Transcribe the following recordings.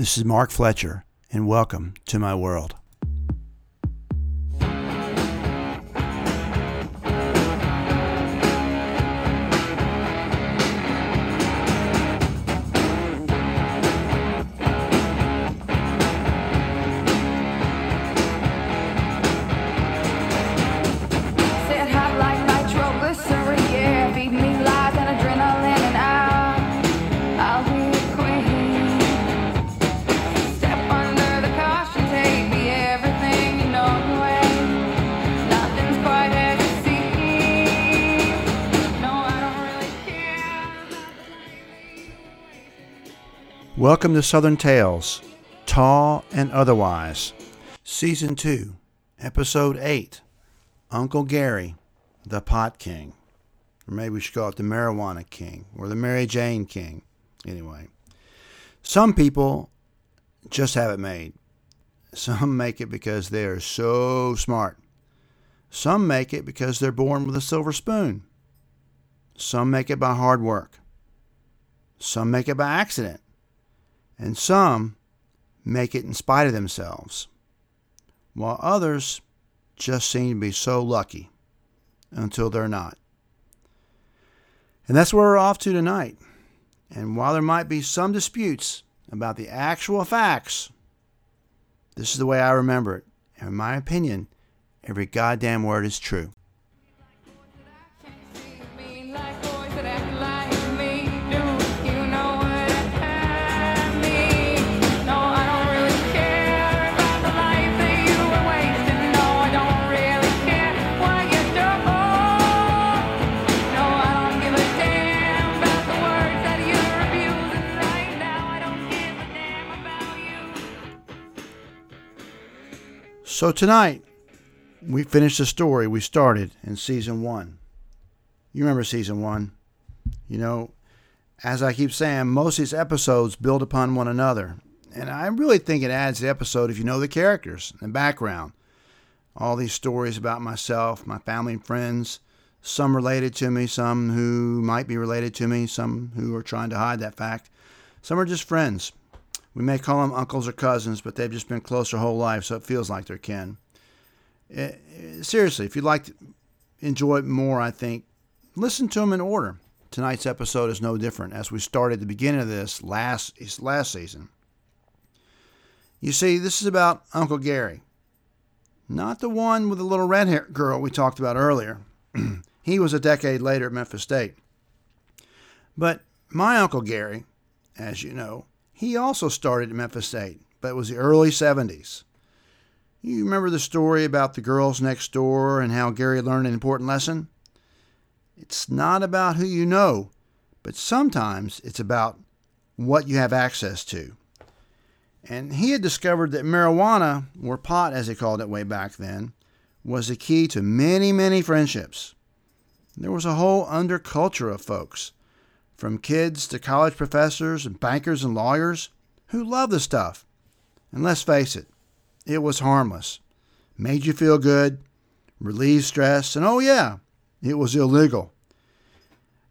This is Mark Fletcher, and welcome to my world. Welcome to Southern Tales, Tall and Otherwise, Season 2, Episode 8 Uncle Gary, the Pot King. Or maybe we should call it the Marijuana King or the Mary Jane King. Anyway, some people just have it made. Some make it because they are so smart. Some make it because they're born with a silver spoon. Some make it by hard work. Some make it by accident and some make it in spite of themselves, while others just seem to be so lucky until they're not. And that's where we're off to tonight. And while there might be some disputes about the actual facts, this is the way I remember it. And in my opinion, every goddamn word is true. So tonight, we finished the story we started in season one. You remember season one? You know, as I keep saying, most of these episodes build upon one another. And I really think it adds to the episode if you know the characters and the background. All these stories about myself, my family and friends, some related to me, some who might be related to me, some who are trying to hide that fact. Some are just friends. We may call them uncles or cousins, but they've just been close their whole life, so it feels like they're kin. Eh, eh, seriously, if you'd like to enjoy it more, I think listen to them in order. Tonight's episode is no different, as we started at the beginning of this last last season. You see, this is about Uncle Gary, not the one with the little red hair girl we talked about earlier. he was a decade later at Memphis State. But my Uncle Gary, as you know, he also started at Memphis State, but it was the early 70s. You remember the story about the girls next door and how Gary learned an important lesson? It's not about who you know, but sometimes it's about what you have access to. And he had discovered that marijuana, or pot as they called it way back then, was the key to many, many friendships. There was a whole underculture of folks, from kids to college professors and bankers and lawyers, who loved the stuff. And let's face it, it was harmless. Made you feel good, relieved stress, and oh yeah, it was illegal.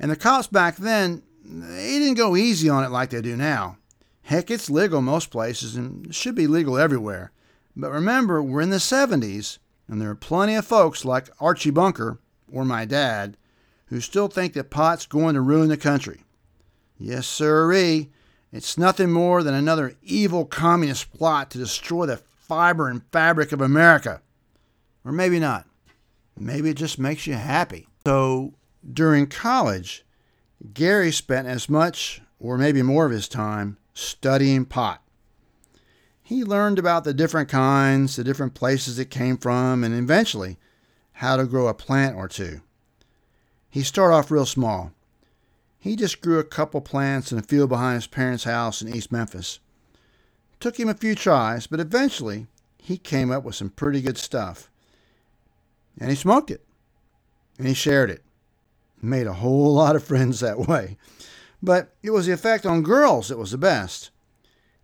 And the cops back then, they didn't go easy on it like they do now. Heck, it's legal most places and should be legal everywhere. But remember, we're in the 70s, and there are plenty of folks like Archie Bunker, or my dad, who still think that pot's going to ruin the country. Yes, sirree, it's nothing more than another evil communist plot to destroy the fiber and fabric of America. Or maybe not. Maybe it just makes you happy. So, during college, Gary spent as much, or maybe more of his time, studying pot. He learned about the different kinds, the different places it came from, and eventually how to grow a plant or two. He started off real small. He just grew a couple plants in a field behind his parents' house in East Memphis. Took him a few tries, but eventually he came up with some pretty good stuff. And he smoked it. And he shared it. Made a whole lot of friends that way. But it was the effect on girls that was the best.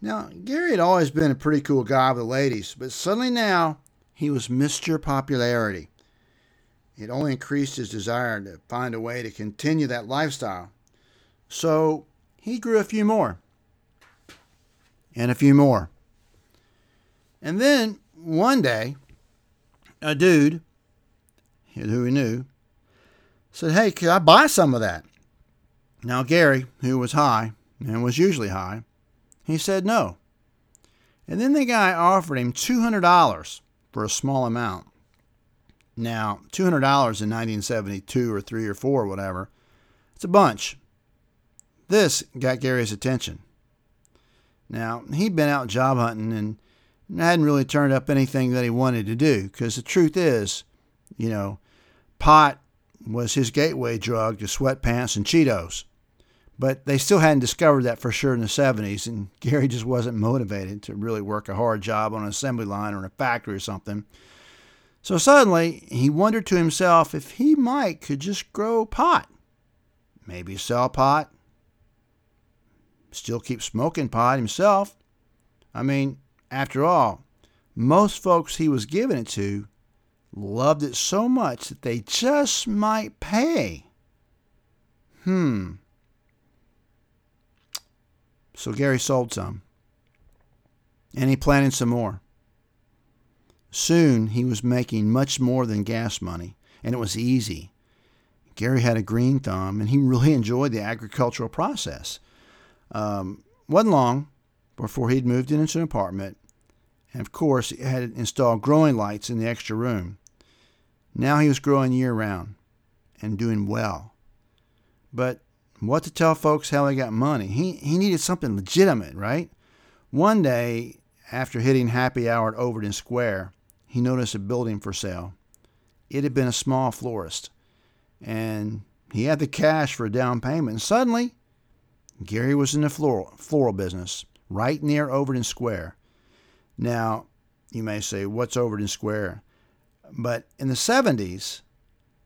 Now, Gary had always been a pretty cool guy with the ladies, but suddenly now he was Mr. Popularity. It only increased his desire to find a way to continue that lifestyle. So he grew a few more. and a few more. And then one day, a dude who he knew said, Hey, could I buy some of that? Now, Gary, who was high and was usually high, he said no. And then the guy offered him $200 for a small amount. Now, $200 in 1972 or 3 or 4 or whatever, it's a bunch. This got Gary's attention. Now, he'd been out job hunting and hadn't really turned up anything that he wanted to do because the truth is, you know, pot was his gateway drug to sweatpants and Cheetos. But they still hadn't discovered that for sure in the 70s, and Gary just wasn't motivated to really work a hard job on an assembly line or in a factory or something. So suddenly, he wondered to himself if he might could just grow pot. Maybe sell pot. Still keep smoking pot himself. I mean, after all, most folks he was giving it to loved it so much that they just might pay. Hmm. So Gary sold some. And he planted some more. Soon he was making much more than gas money, and it was easy. Gary had a green thumb, and he really enjoyed the agricultural process. Um, wasn't long before he'd moved into an apartment, and of course, he had installed growing lights in the extra room. Now he was growing year round and doing well. But what to tell folks how he got money? He, he needed something legitimate, right? One day, after hitting happy hour at Overton Square, he noticed a building for sale. It had been a small florist, and he had the cash for a down payment. And suddenly, Gary was in the floral, floral business right near Overton Square. Now, you may say, what's Overton Square? But in the 70s,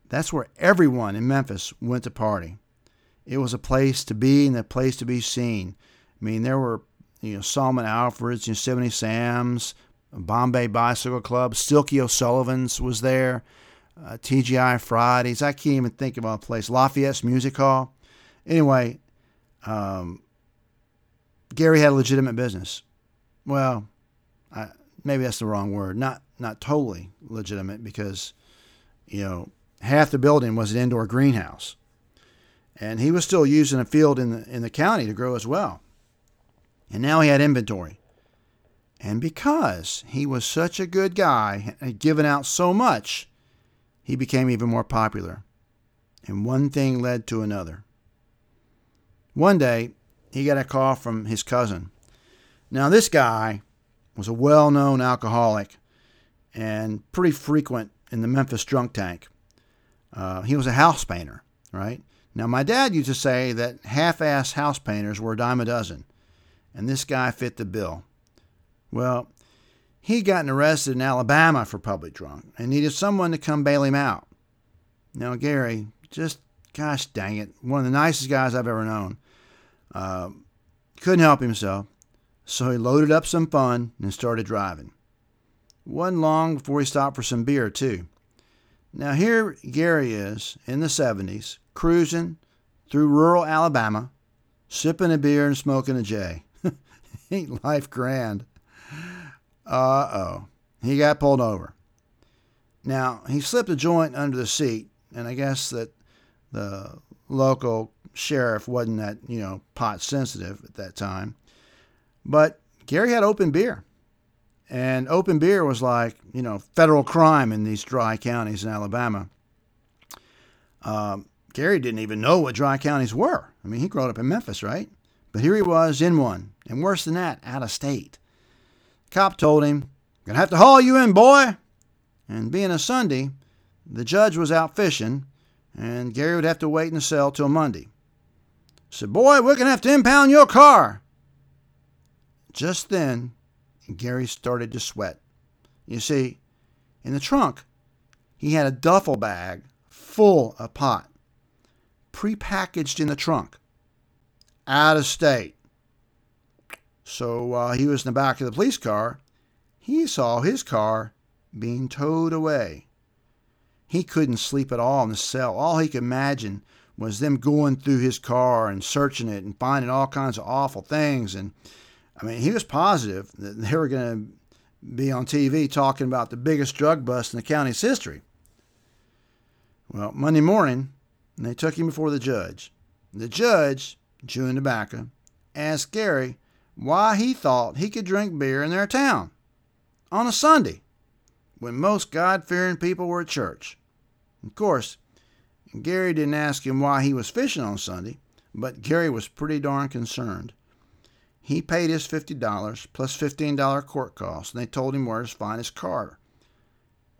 that's where everyone in Memphis went to party. It was a place to be and a place to be seen. I mean, there were, you know, Solomon Alfred's, Yosemite Sam's, Bombay Bicycle Club, Silky O'Sullivan's was there, uh, TGI Fridays. I can't even think of a place. Lafayette's Music Hall. Anyway, um, Gary had a legitimate business. Well, I, maybe that's the wrong word. Not not totally legitimate because, you know, half the building was an indoor greenhouse, and he was still using a field in the in the county to grow as well. And now he had inventory. And because he was such a good guy and had given out so much, he became even more popular. And one thing led to another. One day, he got a call from his cousin. Now, this guy was a well known alcoholic and pretty frequent in the Memphis drunk tank. Uh, he was a house painter, right? Now, my dad used to say that half ass house painters were a dime a dozen, and this guy fit the bill. Well, he'd gotten arrested in Alabama for public drunk and needed someone to come bail him out. Now, Gary, just gosh dang it, one of the nicest guys I've ever known, uh, couldn't help himself, so he loaded up some fun and started driving. Wasn't long before he stopped for some beer, too. Now, here Gary is in the 70s, cruising through rural Alabama, sipping a beer and smoking a J. Ain't life grand? Uh oh. He got pulled over. Now, he slipped a joint under the seat, and I guess that the local sheriff wasn't that, you know, pot sensitive at that time. But Gary had open beer. And open beer was like, you know, federal crime in these dry counties in Alabama. Um, Gary didn't even know what dry counties were. I mean, he grew up in Memphis, right? But here he was in one, and worse than that, out of state. Cop told him, Gonna have to haul you in, boy. And being a Sunday, the judge was out fishing, and Gary would have to wait in the cell till Monday. Said, Boy, we're gonna have to impound your car. Just then, Gary started to sweat. You see, in the trunk, he had a duffel bag full of pot, prepackaged in the trunk, out of state. So while he was in the back of the police car, he saw his car being towed away. He couldn't sleep at all in the cell. All he could imagine was them going through his car and searching it and finding all kinds of awful things. And I mean, he was positive that they were going to be on TV talking about the biggest drug bust in the county's history. Well, Monday morning, they took him before the judge. The judge, chewing tobacco, asked Gary why he thought he could drink beer in their town on a Sunday when most God fearing people were at church. Of course, Gary didn't ask him why he was fishing on Sunday, but Gary was pretty darn concerned. He paid his $50 plus $15 court costs, and they told him where to find his car.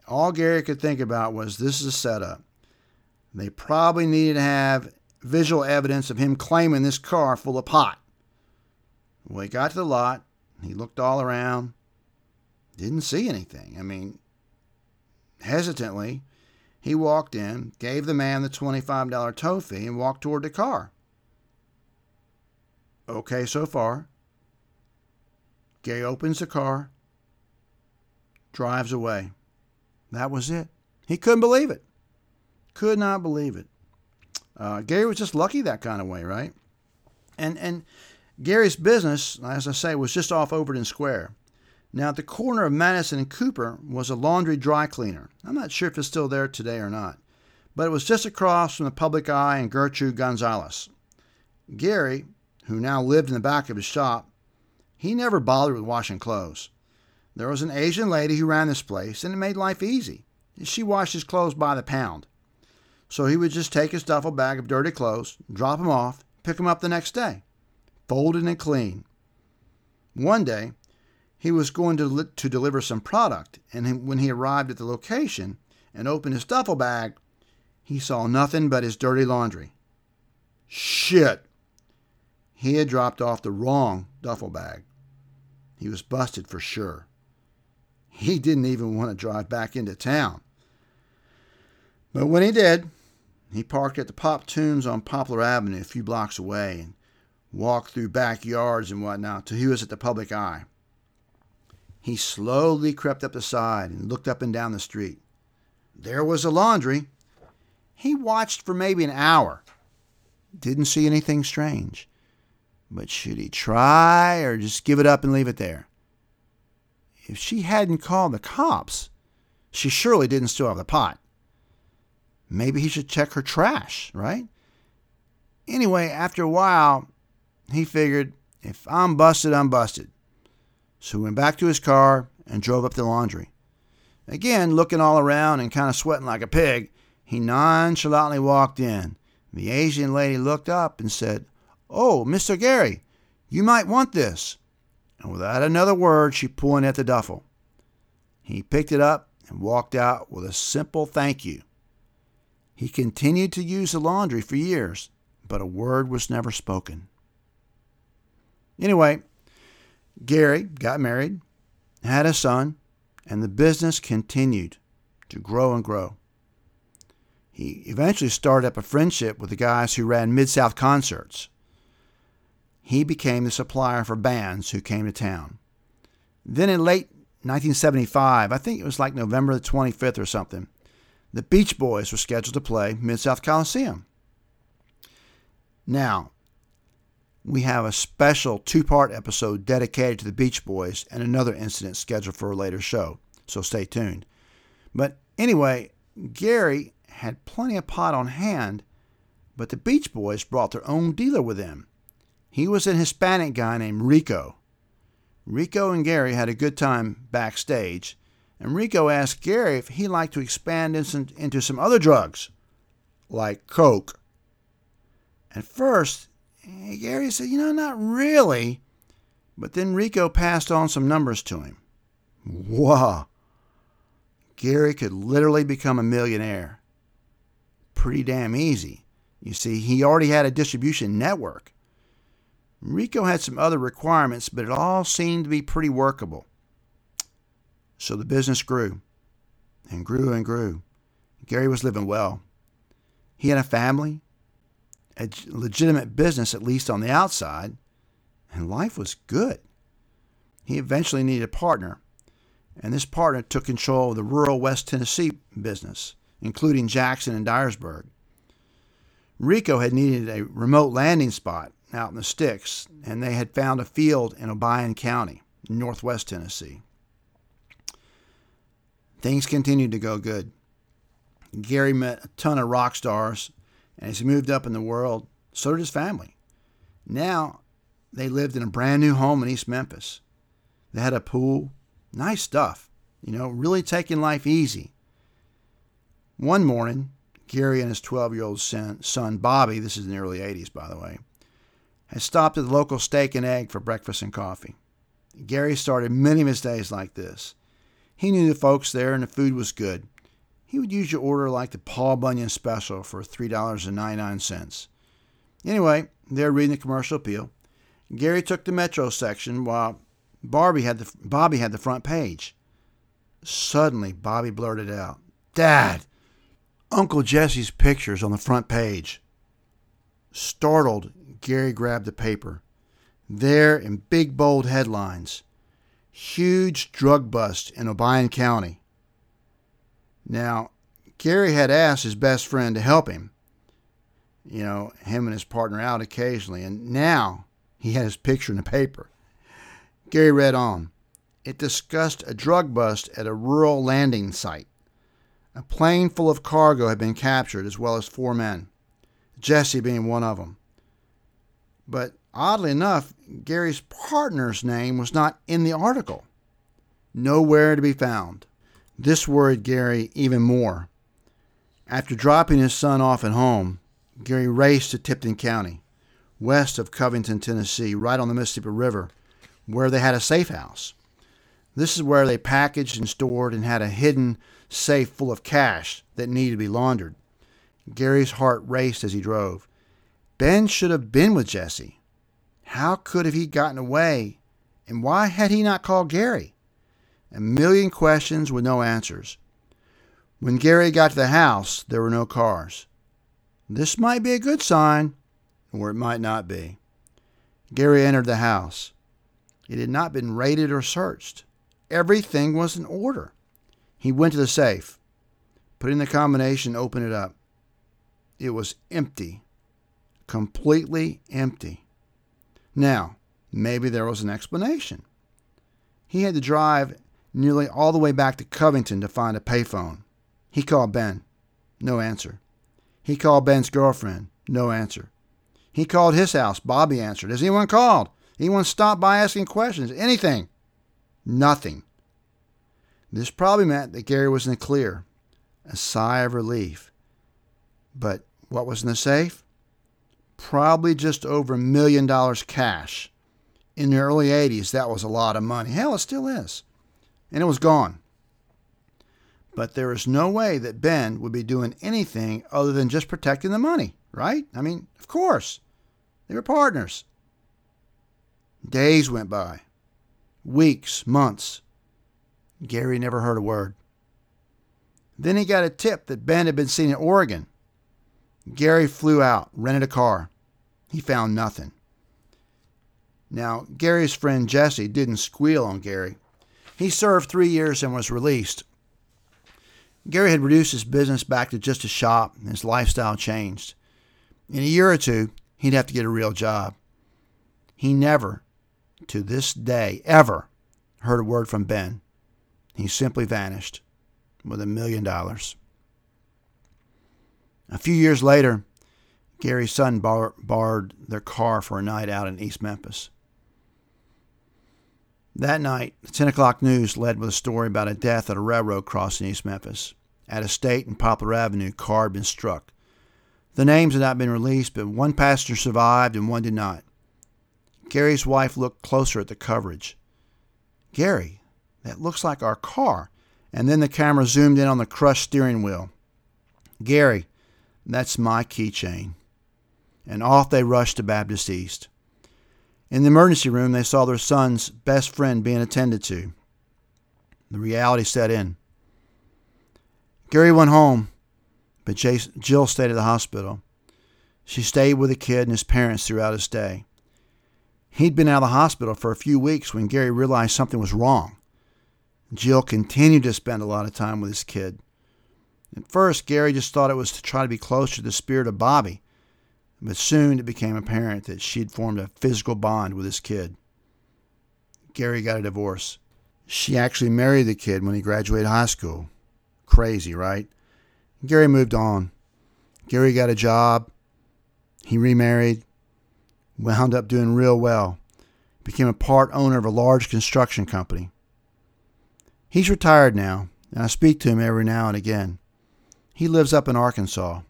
All Gary could think about was this is a setup. They probably needed to have visual evidence of him claiming this car full of pot. Well, he got to the lot. He looked all around. Didn't see anything. I mean, hesitantly, he walked in, gave the man the $25 tow fee, and walked toward the car. Okay so far. Gary opens the car, drives away. That was it. He couldn't believe it. Could not believe it. Uh, Gary was just lucky that kind of way, right? And and Gary's business, as I say, was just off Overton Square. Now, at the corner of Madison and Cooper was a laundry dry cleaner. I'm not sure if it's still there today or not, but it was just across from the Public Eye and Gertrude Gonzalez. Gary, who now lived in the back of his shop, he never bothered with washing clothes. There was an Asian lady who ran this place, and it made life easy. She washed his clothes by the pound. So he would just take his duffel bag of dirty clothes, drop them off, pick them up the next day, folded and clean. One day, he was going to, to deliver some product, and when he arrived at the location and opened his duffel bag, he saw nothing but his dirty laundry. Shit! He had dropped off the wrong duffel bag. He was busted for sure. He didn't even want to drive back into town. But when he did, he parked at the Pop Tunes on Poplar Avenue a few blocks away and walked through backyards and whatnot till he was at the public eye. He slowly crept up the side and looked up and down the street. There was a laundry. He watched for maybe an hour. Didn't see anything strange. But should he try or just give it up and leave it there? If she hadn't called the cops, she surely didn't still have the pot. Maybe he should check her trash, right? Anyway, after a while, he figured if I'm busted, I'm busted. So he went back to his car and drove up to the laundry. Again, looking all around and kind of sweating like a pig, he nonchalantly walked in. The Asian lady looked up and said, Oh, Mr. Gary, you might want this. And without another word, she pointed at the duffel. He picked it up and walked out with a simple thank you. He continued to use the laundry for years, but a word was never spoken. Anyway, Gary got married, had a son, and the business continued to grow and grow. He eventually started up a friendship with the guys who ran Mid South concerts. He became the supplier for bands who came to town. Then in late 1975, I think it was like November the 25th or something, the Beach Boys were scheduled to play Mid South Coliseum. Now, we have a special two part episode dedicated to the Beach Boys and another incident scheduled for a later show, so stay tuned. But anyway, Gary had plenty of pot on hand, but the Beach Boys brought their own dealer with them. He was an Hispanic guy named Rico. Rico and Gary had a good time backstage, and Rico asked Gary if he'd like to expand into some other drugs, like Coke. At first, Gary said, You know, not really. But then Rico passed on some numbers to him. Wow. Gary could literally become a millionaire. Pretty damn easy. You see, he already had a distribution network. Rico had some other requirements, but it all seemed to be pretty workable. So the business grew and grew and grew. Gary was living well. He had a family, a legitimate business, at least on the outside, and life was good. He eventually needed a partner, and this partner took control of the rural West Tennessee business, including Jackson and Dyersburg. Rico had needed a remote landing spot, out in the sticks, and they had found a field in Obion County, northwest Tennessee. Things continued to go good. Gary met a ton of rock stars, and as he moved up in the world, so did his family. Now, they lived in a brand new home in East Memphis. They had a pool, nice stuff, you know, really taking life easy. One morning, Gary and his 12 year old son, Bobby, this is in the early 80s, by the way, had stopped at the local steak and egg for breakfast and coffee. Gary started many of his days like this. He knew the folks there and the food was good. He would usually order like the Paul Bunyan special for $3.99. Anyway, they were reading the commercial appeal. Gary took the Metro section while Barbie had the, Bobby had the front page. Suddenly, Bobby blurted out, Dad, Uncle Jesse's picture's on the front page. Startled, Gary grabbed the paper. There, in big bold headlines, huge drug bust in Obion County. Now, Gary had asked his best friend to help him, you know, him and his partner out occasionally, and now he had his picture in the paper. Gary read on. It discussed a drug bust at a rural landing site. A plane full of cargo had been captured, as well as four men, Jesse being one of them. But oddly enough, Gary's partner's name was not in the article. Nowhere to be found. This worried Gary even more. After dropping his son off at home, Gary raced to Tipton County, west of Covington, Tennessee, right on the Mississippi River, where they had a safe house. This is where they packaged and stored and had a hidden safe full of cash that needed to be laundered. Gary's heart raced as he drove. Ben should have been with Jesse. How could have he gotten away? And why had he not called Gary? A million questions with no answers. When Gary got to the house, there were no cars. This might be a good sign, or it might not be. Gary entered the house. It had not been raided or searched. Everything was in order. He went to the safe, put in the combination, opened it up. It was empty, completely empty. Now, maybe there was an explanation. He had to drive nearly all the way back to Covington to find a payphone. He called Ben. No answer. He called Ben's girlfriend. No answer. He called his house. Bobby answered. Has anyone called? Anyone stopped by asking questions? Anything? Nothing. This probably meant that Gary was in the clear. A sigh of relief. But what was in the safe? Probably just over a million dollars cash. In the early 80s, that was a lot of money. Hell, it still is. And it was gone. But there is no way that Ben would be doing anything other than just protecting the money, right? I mean, of course. They were partners. Days went by, weeks, months. Gary never heard a word. Then he got a tip that Ben had been seen in Oregon. Gary flew out, rented a car. He found nothing. Now, Gary's friend Jesse didn't squeal on Gary. He served three years and was released. Gary had reduced his business back to just a shop, and his lifestyle changed. In a year or two, he'd have to get a real job. He never, to this day, ever heard a word from Ben. He simply vanished with a million dollars. A few years later, Gary's son bar- borrowed their car for a night out in East Memphis. That night, the 10 o'clock news led with a story about a death at a railroad crossing in East Memphis. At a state and Poplar Avenue, car had been struck. The names had not been released, but one passenger survived and one did not. Gary's wife looked closer at the coverage. Gary, that looks like our car. And then the camera zoomed in on the crushed steering wheel. Gary, that's my keychain. And off they rushed to Baptist East. In the emergency room, they saw their son's best friend being attended to. The reality set in. Gary went home, but Jill stayed at the hospital. She stayed with the kid and his parents throughout his stay. He'd been out of the hospital for a few weeks when Gary realized something was wrong. Jill continued to spend a lot of time with his kid. At first, Gary just thought it was to try to be closer to the spirit of Bobby. But soon it became apparent that she'd formed a physical bond with his kid. Gary got a divorce. She actually married the kid when he graduated high school. Crazy, right? Gary moved on. Gary got a job. He remarried, wound up doing real well, became a part owner of a large construction company. He's retired now, and I speak to him every now and again. He lives up in Arkansas.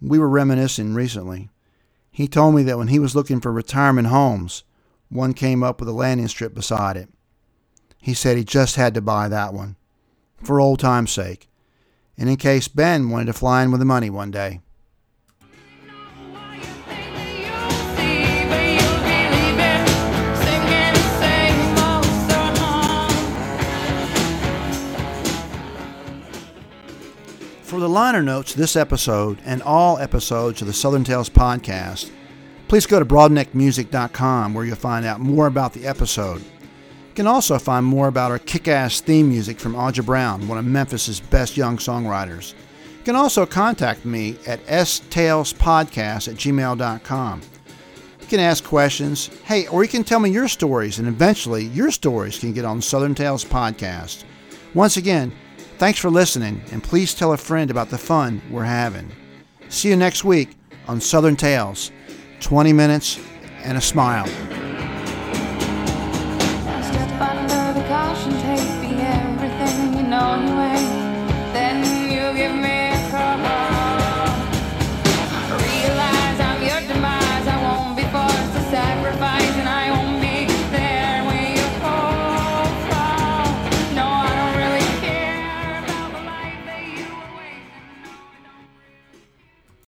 We were reminiscing recently. He told me that when he was looking for retirement homes, one came up with a landing strip beside it. He said he just had to buy that one, for old time's sake, and in case Ben wanted to fly in with the money one day. For the liner notes this episode and all episodes of the Southern Tales podcast, please go to broadneckmusic.com where you'll find out more about the episode. You can also find more about our kick ass theme music from Audra Brown, one of Memphis's best young songwriters. You can also contact me at stalespodcast at gmail.com. You can ask questions, hey, or you can tell me your stories, and eventually your stories can get on Southern Tales podcast. Once again, thanks for listening, and please tell a friend about the fun we're having. See you next week on Southern Tales 20 minutes and a smile.